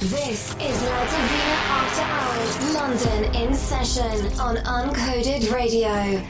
This is La Divina After Hours London in session on Uncoded Radio.